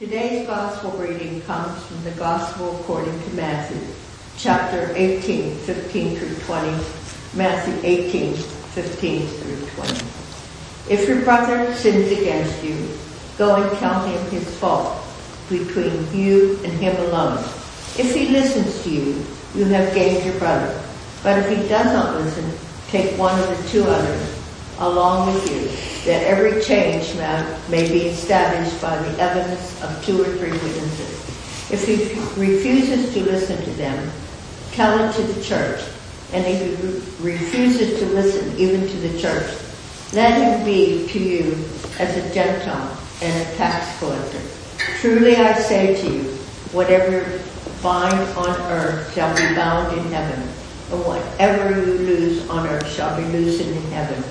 Today's gospel reading comes from the gospel according to Matthew, chapter 18, 15 through 20, Matthew 18, 15 through 20. If your brother sins against you, go and tell him his fault between you and him alone. If he listens to you, you have gained your brother. But if he does not listen, take one of the two others along with you, that every change may be established by the evidence of two or three witnesses. If he refuses to listen to them, tell it to the church. And if he refuses to listen even to the church, let him be to you as a Gentile and a tax collector. Truly I say to you, whatever bind on earth shall be bound in heaven, and whatever you lose on earth shall be loosened in heaven.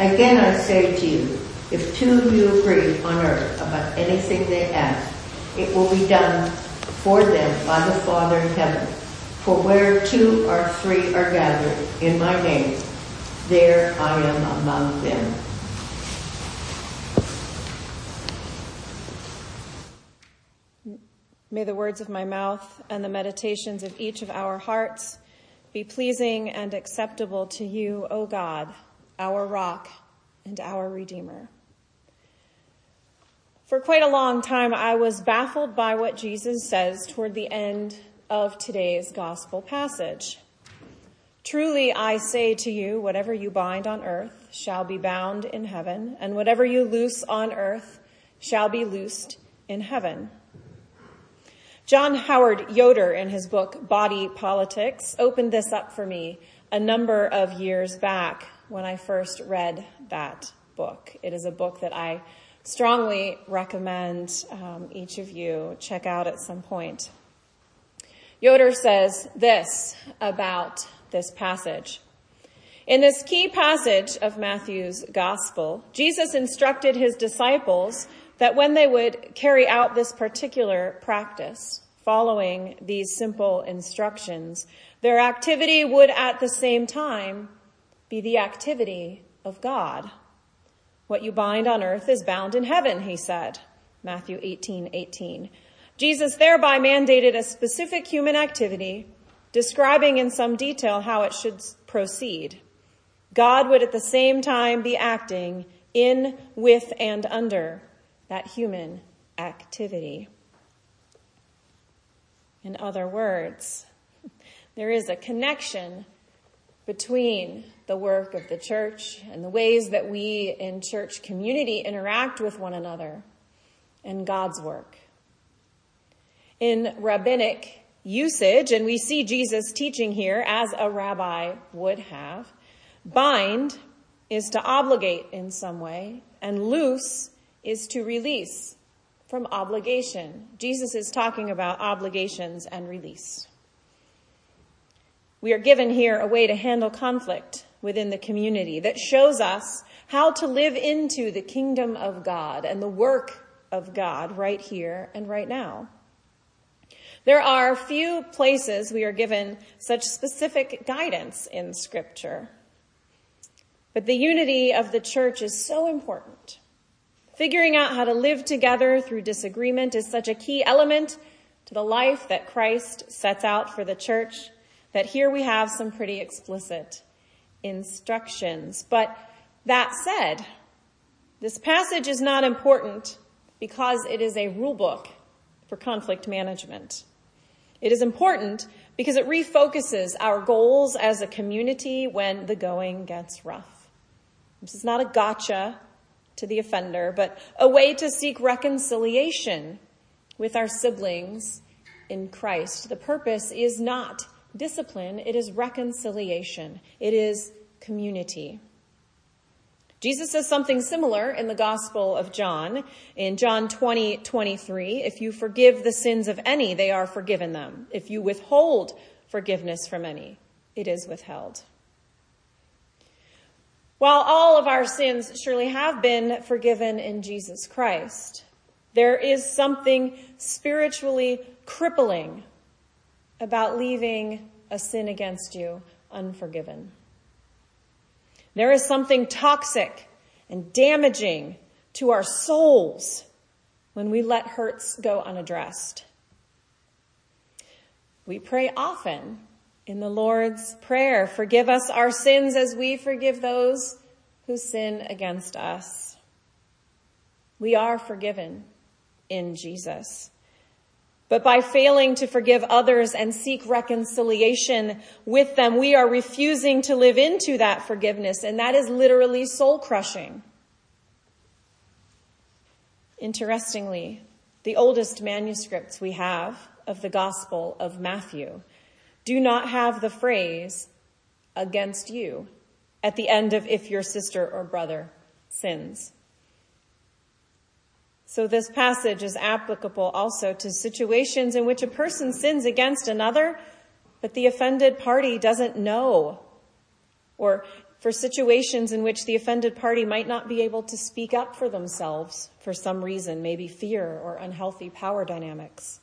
Again I say to you, if two of you agree on earth about anything they ask, it will be done for them by the Father in heaven. For where two or three are gathered in my name, there I am among them. May the words of my mouth and the meditations of each of our hearts be pleasing and acceptable to you, O God, our rock and our redeemer. For quite a long time, I was baffled by what Jesus says toward the end of today's gospel passage. Truly I say to you, whatever you bind on earth shall be bound in heaven, and whatever you loose on earth shall be loosed in heaven. John Howard Yoder, in his book Body Politics, opened this up for me a number of years back when I first read that book. It is a book that I strongly recommend um, each of you check out at some point. Yoder says this about this passage. In this key passage of Matthew's gospel, Jesus instructed his disciples that when they would carry out this particular practice, following these simple instructions, their activity would at the same time be the activity of God. What you bind on earth is bound in heaven, he said. Matthew 18, 18. Jesus thereby mandated a specific human activity, describing in some detail how it should proceed. God would at the same time be acting in, with, and under that human activity. In other words, there is a connection between the work of the church and the ways that we in church community interact with one another and God's work. In rabbinic usage, and we see Jesus teaching here as a rabbi would have, bind is to obligate in some way, and loose is to release from obligation. Jesus is talking about obligations and release. We are given here a way to handle conflict within the community that shows us how to live into the kingdom of God and the work of God right here and right now. There are few places we are given such specific guidance in scripture. But the unity of the church is so important. Figuring out how to live together through disagreement is such a key element to the life that Christ sets out for the church that here we have some pretty explicit instructions. But that said, this passage is not important because it is a rule book for conflict management. It is important because it refocuses our goals as a community when the going gets rough. This is not a gotcha to the offender, but a way to seek reconciliation with our siblings in Christ. The purpose is not discipline, it is reconciliation, it is community. Jesus says something similar in the Gospel of John. In John 20, 23, if you forgive the sins of any, they are forgiven them. If you withhold forgiveness from any, it is withheld. While all of our sins surely have been forgiven in Jesus Christ, there is something spiritually crippling about leaving a sin against you unforgiven. There is something toxic and damaging to our souls when we let hurts go unaddressed. We pray often in the Lord's Prayer, forgive us our sins as we forgive those who sin against us. We are forgiven in Jesus. But by failing to forgive others and seek reconciliation with them, we are refusing to live into that forgiveness, and that is literally soul crushing. Interestingly, the oldest manuscripts we have of the Gospel of Matthew do not have the phrase against you at the end of if your sister or brother sins. So this passage is applicable also to situations in which a person sins against another, but the offended party doesn't know. Or for situations in which the offended party might not be able to speak up for themselves for some reason, maybe fear or unhealthy power dynamics.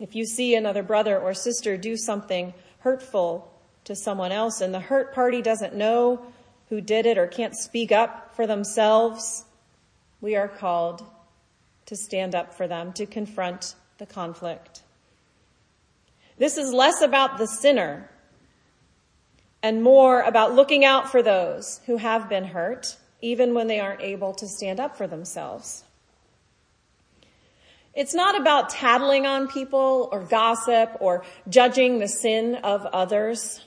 If you see another brother or sister do something hurtful to someone else and the hurt party doesn't know who did it or can't speak up for themselves, we are called to stand up for them, to confront the conflict. This is less about the sinner and more about looking out for those who have been hurt, even when they aren't able to stand up for themselves. It's not about tattling on people or gossip or judging the sin of others.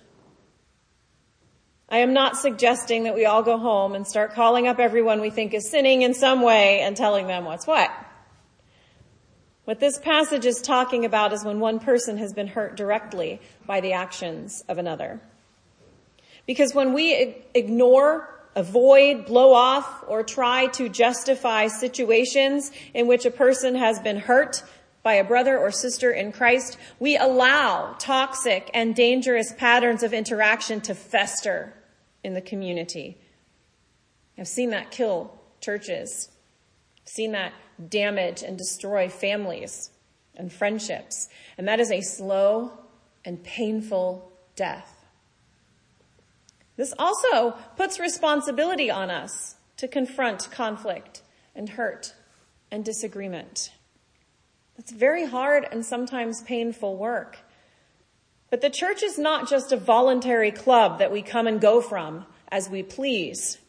I am not suggesting that we all go home and start calling up everyone we think is sinning in some way and telling them what's what. What this passage is talking about is when one person has been hurt directly by the actions of another. Because when we ignore, avoid, blow off, or try to justify situations in which a person has been hurt by a brother or sister in Christ, we allow toxic and dangerous patterns of interaction to fester in the community. I've seen that kill churches, seen that damage and destroy families and friendships. And that is a slow and painful death. This also puts responsibility on us to confront conflict and hurt and disagreement. It's very hard and sometimes painful work. But the church is not just a voluntary club that we come and go from as we please.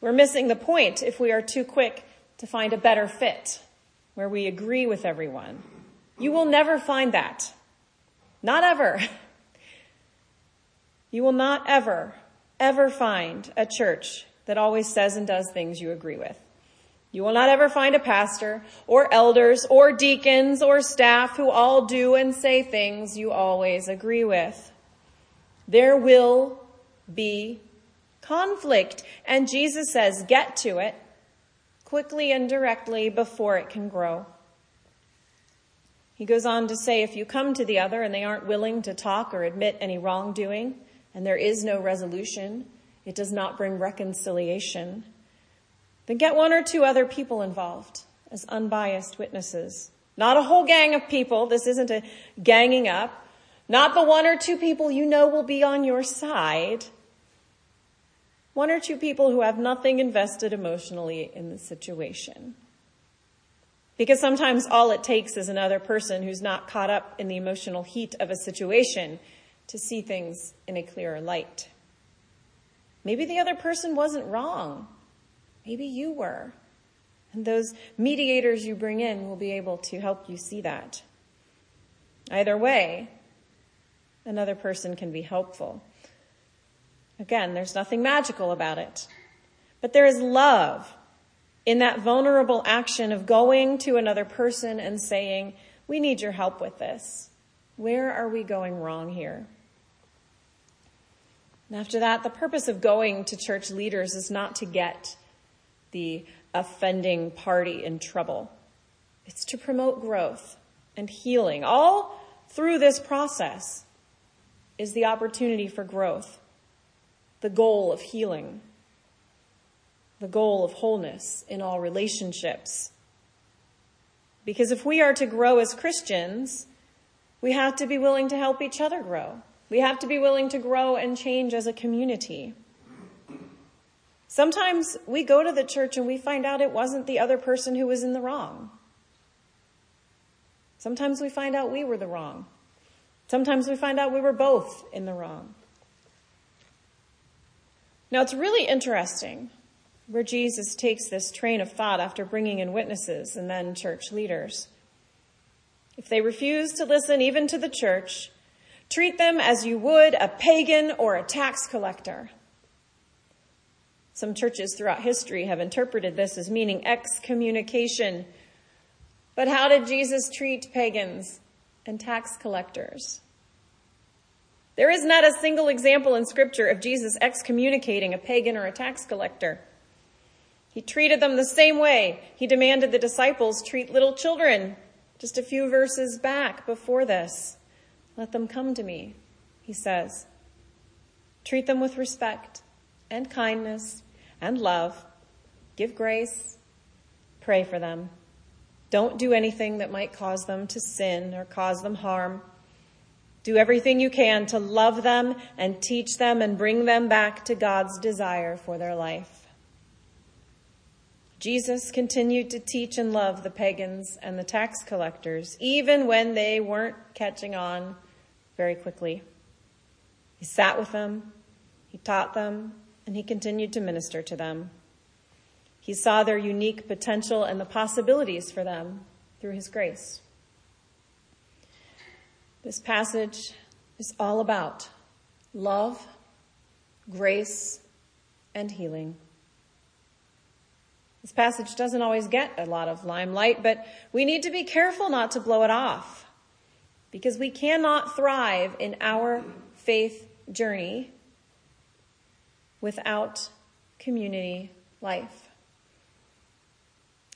We're missing the point if we are too quick to find a better fit where we agree with everyone. You will never find that. Not ever. You will not ever, ever find a church that always says and does things you agree with. You will not ever find a pastor or elders or deacons or staff who all do and say things you always agree with. There will be conflict. And Jesus says, get to it quickly and directly before it can grow. He goes on to say, if you come to the other and they aren't willing to talk or admit any wrongdoing, and there is no resolution, it does not bring reconciliation then get one or two other people involved as unbiased witnesses. Not a whole gang of people. This isn't a ganging up. Not the one or two people you know will be on your side. One or two people who have nothing invested emotionally in the situation. Because sometimes all it takes is another person who's not caught up in the emotional heat of a situation to see things in a clearer light. Maybe the other person wasn't wrong. Maybe you were. And those mediators you bring in will be able to help you see that. Either way, another person can be helpful. Again, there's nothing magical about it. But there is love in that vulnerable action of going to another person and saying, we need your help with this. Where are we going wrong here? And after that, the purpose of going to church leaders is not to get the offending party in trouble. It's to promote growth and healing. All through this process is the opportunity for growth, the goal of healing, the goal of wholeness in all relationships. Because if we are to grow as Christians, we have to be willing to help each other grow. We have to be willing to grow and change as a community. Sometimes we go to the church and we find out it wasn't the other person who was in the wrong. Sometimes we find out we were the wrong. Sometimes we find out we were both in the wrong. Now it's really interesting where Jesus takes this train of thought after bringing in witnesses and then church leaders. If they refuse to listen even to the church, treat them as you would a pagan or a tax collector. Some churches throughout history have interpreted this as meaning excommunication. But how did Jesus treat pagans and tax collectors? There is not a single example in scripture of Jesus excommunicating a pagan or a tax collector. He treated them the same way he demanded the disciples treat little children just a few verses back before this. Let them come to me, he says. Treat them with respect and kindness and love. Give grace. Pray for them. Don't do anything that might cause them to sin or cause them harm. Do everything you can to love them and teach them and bring them back to God's desire for their life. Jesus continued to teach and love the pagans and the tax collectors, even when they weren't catching on very quickly. He sat with them, he taught them, and he continued to minister to them. He saw their unique potential and the possibilities for them through his grace. This passage is all about love, grace, and healing. This passage doesn't always get a lot of limelight, but we need to be careful not to blow it off because we cannot thrive in our faith journey without community life.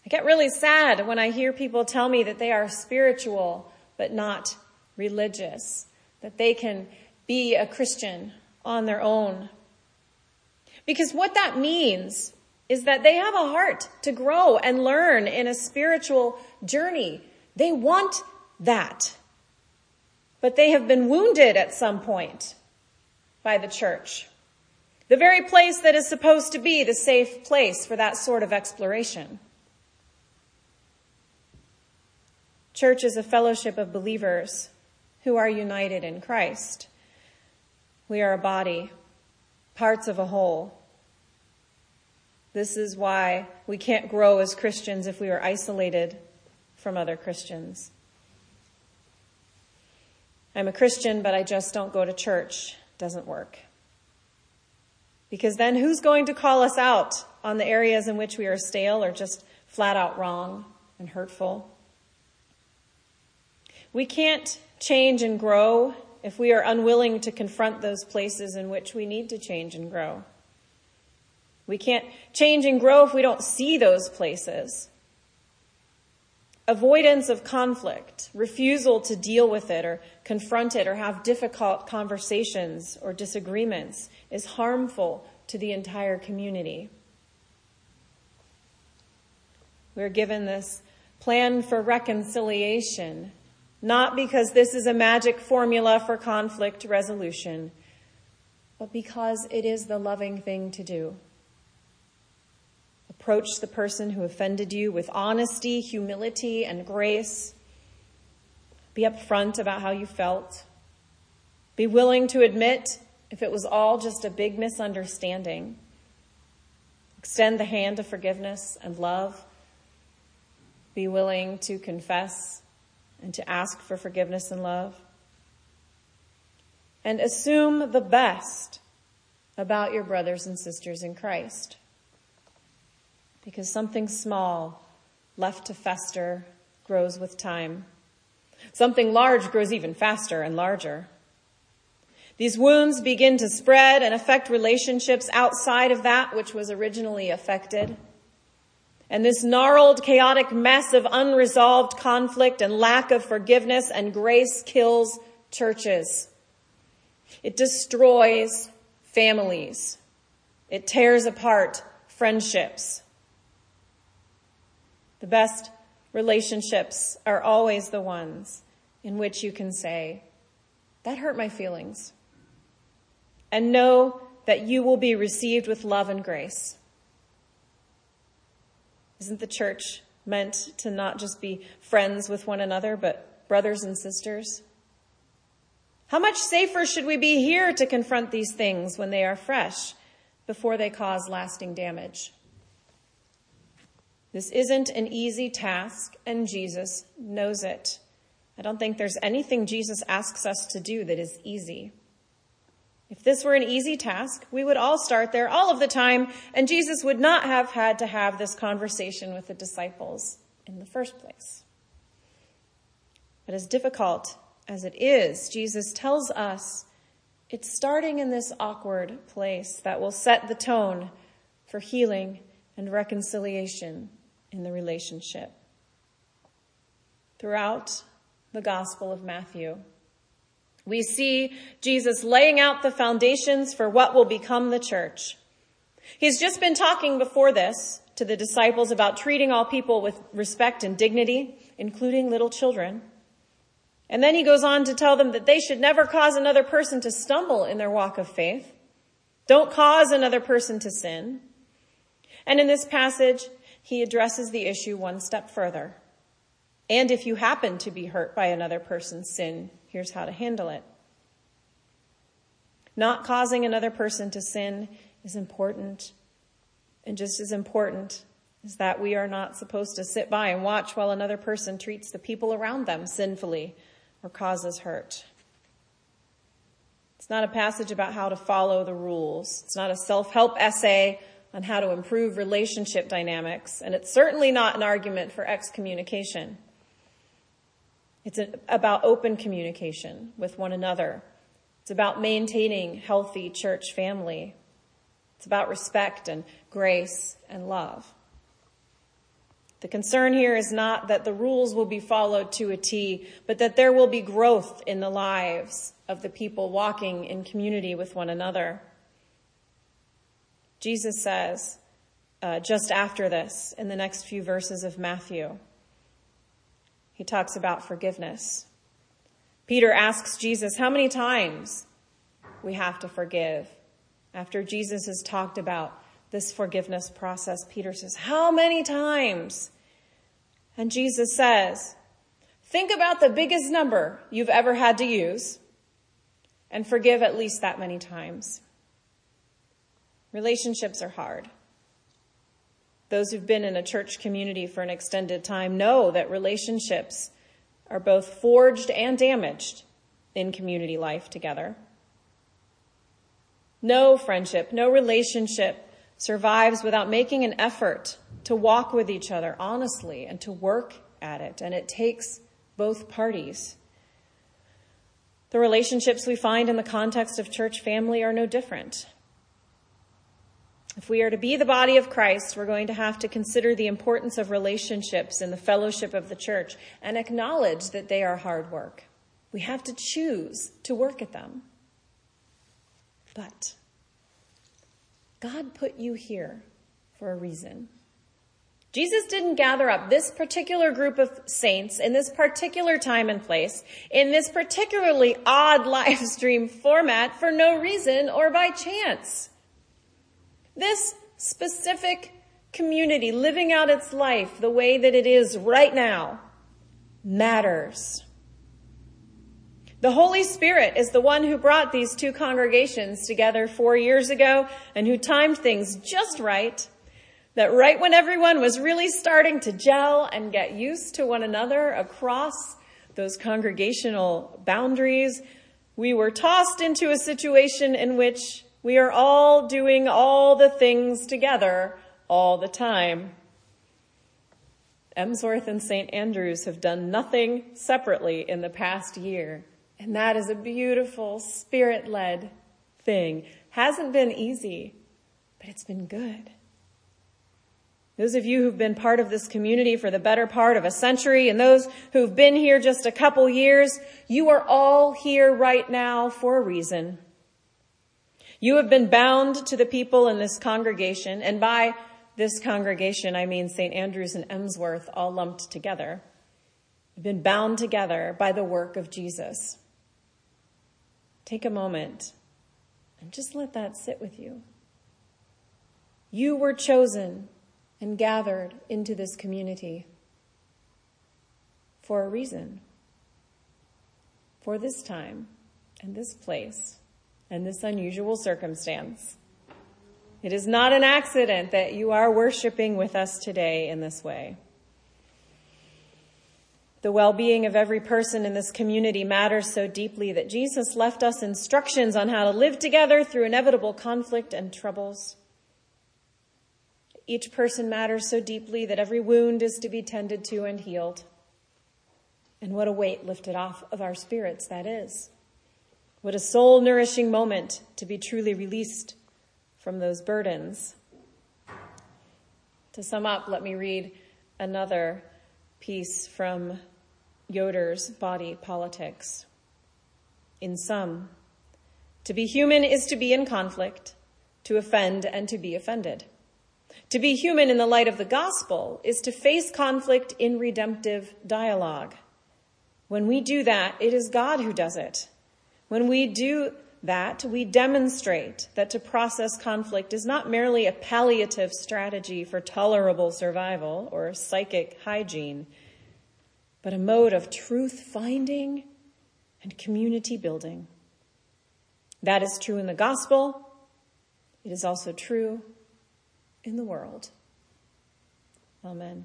I get really sad when I hear people tell me that they are spiritual but not religious, that they can be a Christian on their own. Because what that means is that they have a heart to grow and learn in a spiritual journey. They want that. But they have been wounded at some point by the church. The very place that is supposed to be the safe place for that sort of exploration. Church is a fellowship of believers who are united in Christ. We are a body, parts of a whole. This is why we can't grow as Christians if we are isolated from other Christians. I'm a Christian, but I just don't go to church. Doesn't work. Because then who's going to call us out on the areas in which we are stale or just flat out wrong and hurtful? We can't change and grow if we are unwilling to confront those places in which we need to change and grow. We can't change and grow if we don't see those places. Avoidance of conflict, refusal to deal with it or confront it or have difficult conversations or disagreements is harmful to the entire community. We're given this plan for reconciliation, not because this is a magic formula for conflict resolution, but because it is the loving thing to do. Approach the person who offended you with honesty, humility, and grace. Be upfront about how you felt. Be willing to admit if it was all just a big misunderstanding. Extend the hand of forgiveness and love. Be willing to confess and to ask for forgiveness and love. And assume the best about your brothers and sisters in Christ because something small left to fester grows with time. Something large grows even faster and larger. These wounds begin to spread and affect relationships outside of that which was originally affected. And this gnarled, chaotic mess of unresolved conflict and lack of forgiveness and grace kills churches. It destroys families. It tears apart friendships. The best relationships are always the ones in which you can say, that hurt my feelings. And know that you will be received with love and grace. Isn't the church meant to not just be friends with one another, but brothers and sisters? How much safer should we be here to confront these things when they are fresh before they cause lasting damage? This isn't an easy task, and Jesus knows it. I don't think there's anything Jesus asks us to do that is easy. If this were an easy task, we would all start there all of the time, and Jesus would not have had to have this conversation with the disciples in the first place. But as difficult as it is, Jesus tells us it's starting in this awkward place that will set the tone for healing and reconciliation in the relationship. Throughout the Gospel of Matthew, we see Jesus laying out the foundations for what will become the church. He's just been talking before this to the disciples about treating all people with respect and dignity, including little children. And then he goes on to tell them that they should never cause another person to stumble in their walk of faith. Don't cause another person to sin. And in this passage, he addresses the issue one step further. And if you happen to be hurt by another person's sin, here's how to handle it. Not causing another person to sin is important. And just as important is that we are not supposed to sit by and watch while another person treats the people around them sinfully or causes hurt. It's not a passage about how to follow the rules. It's not a self-help essay on how to improve relationship dynamics, and it's certainly not an argument for excommunication. It's about open communication with one another. It's about maintaining healthy church family. It's about respect and grace and love. The concern here is not that the rules will be followed to a T, but that there will be growth in the lives of the people walking in community with one another. Jesus says, uh, just after this, in the next few verses of Matthew, he talks about forgiveness. Peter asks Jesus how many times we have to forgive. After Jesus has talked about this forgiveness process, Peter says, How many times? And Jesus says, Think about the biggest number you've ever had to use and forgive at least that many times. Relationships are hard. Those who've been in a church community for an extended time know that relationships are both forged and damaged in community life together. No friendship, no relationship survives without making an effort to walk with each other honestly and to work at it. And it takes both parties. The relationships we find in the context of church family are no different. If we are to be the body of Christ, we're going to have to consider the importance of relationships in the fellowship of the church and acknowledge that they are hard work. We have to choose to work at them. But God put you here for a reason. Jesus didn't gather up this particular group of saints in this particular time and place in this particularly odd live stream format for no reason or by chance. This specific community living out its life the way that it is right now matters. The Holy Spirit is the one who brought these two congregations together four years ago and who timed things just right. That right when everyone was really starting to gel and get used to one another across those congregational boundaries, we were tossed into a situation in which we are all doing all the things together all the time. Emsworth and St. Andrews have done nothing separately in the past year. And that is a beautiful spirit led thing. Hasn't been easy, but it's been good. Those of you who've been part of this community for the better part of a century and those who've been here just a couple years, you are all here right now for a reason. You have been bound to the people in this congregation, and by this congregation, I mean St. Andrews and Emsworth all lumped together. You've been bound together by the work of Jesus. Take a moment and just let that sit with you. You were chosen and gathered into this community for a reason, for this time and this place and this unusual circumstance. It is not an accident that you are worshiping with us today in this way. The well-being of every person in this community matters so deeply that Jesus left us instructions on how to live together through inevitable conflict and troubles. Each person matters so deeply that every wound is to be tended to and healed. And what a weight lifted off of our spirits that is. What a soul nourishing moment to be truly released from those burdens. To sum up, let me read another piece from Yoder's Body Politics. In sum, to be human is to be in conflict, to offend and to be offended. To be human in the light of the gospel is to face conflict in redemptive dialogue. When we do that, it is God who does it. When we do that, we demonstrate that to process conflict is not merely a palliative strategy for tolerable survival or psychic hygiene but a mode of truth finding and community building. That is true in the gospel. It is also true in the world. Amen.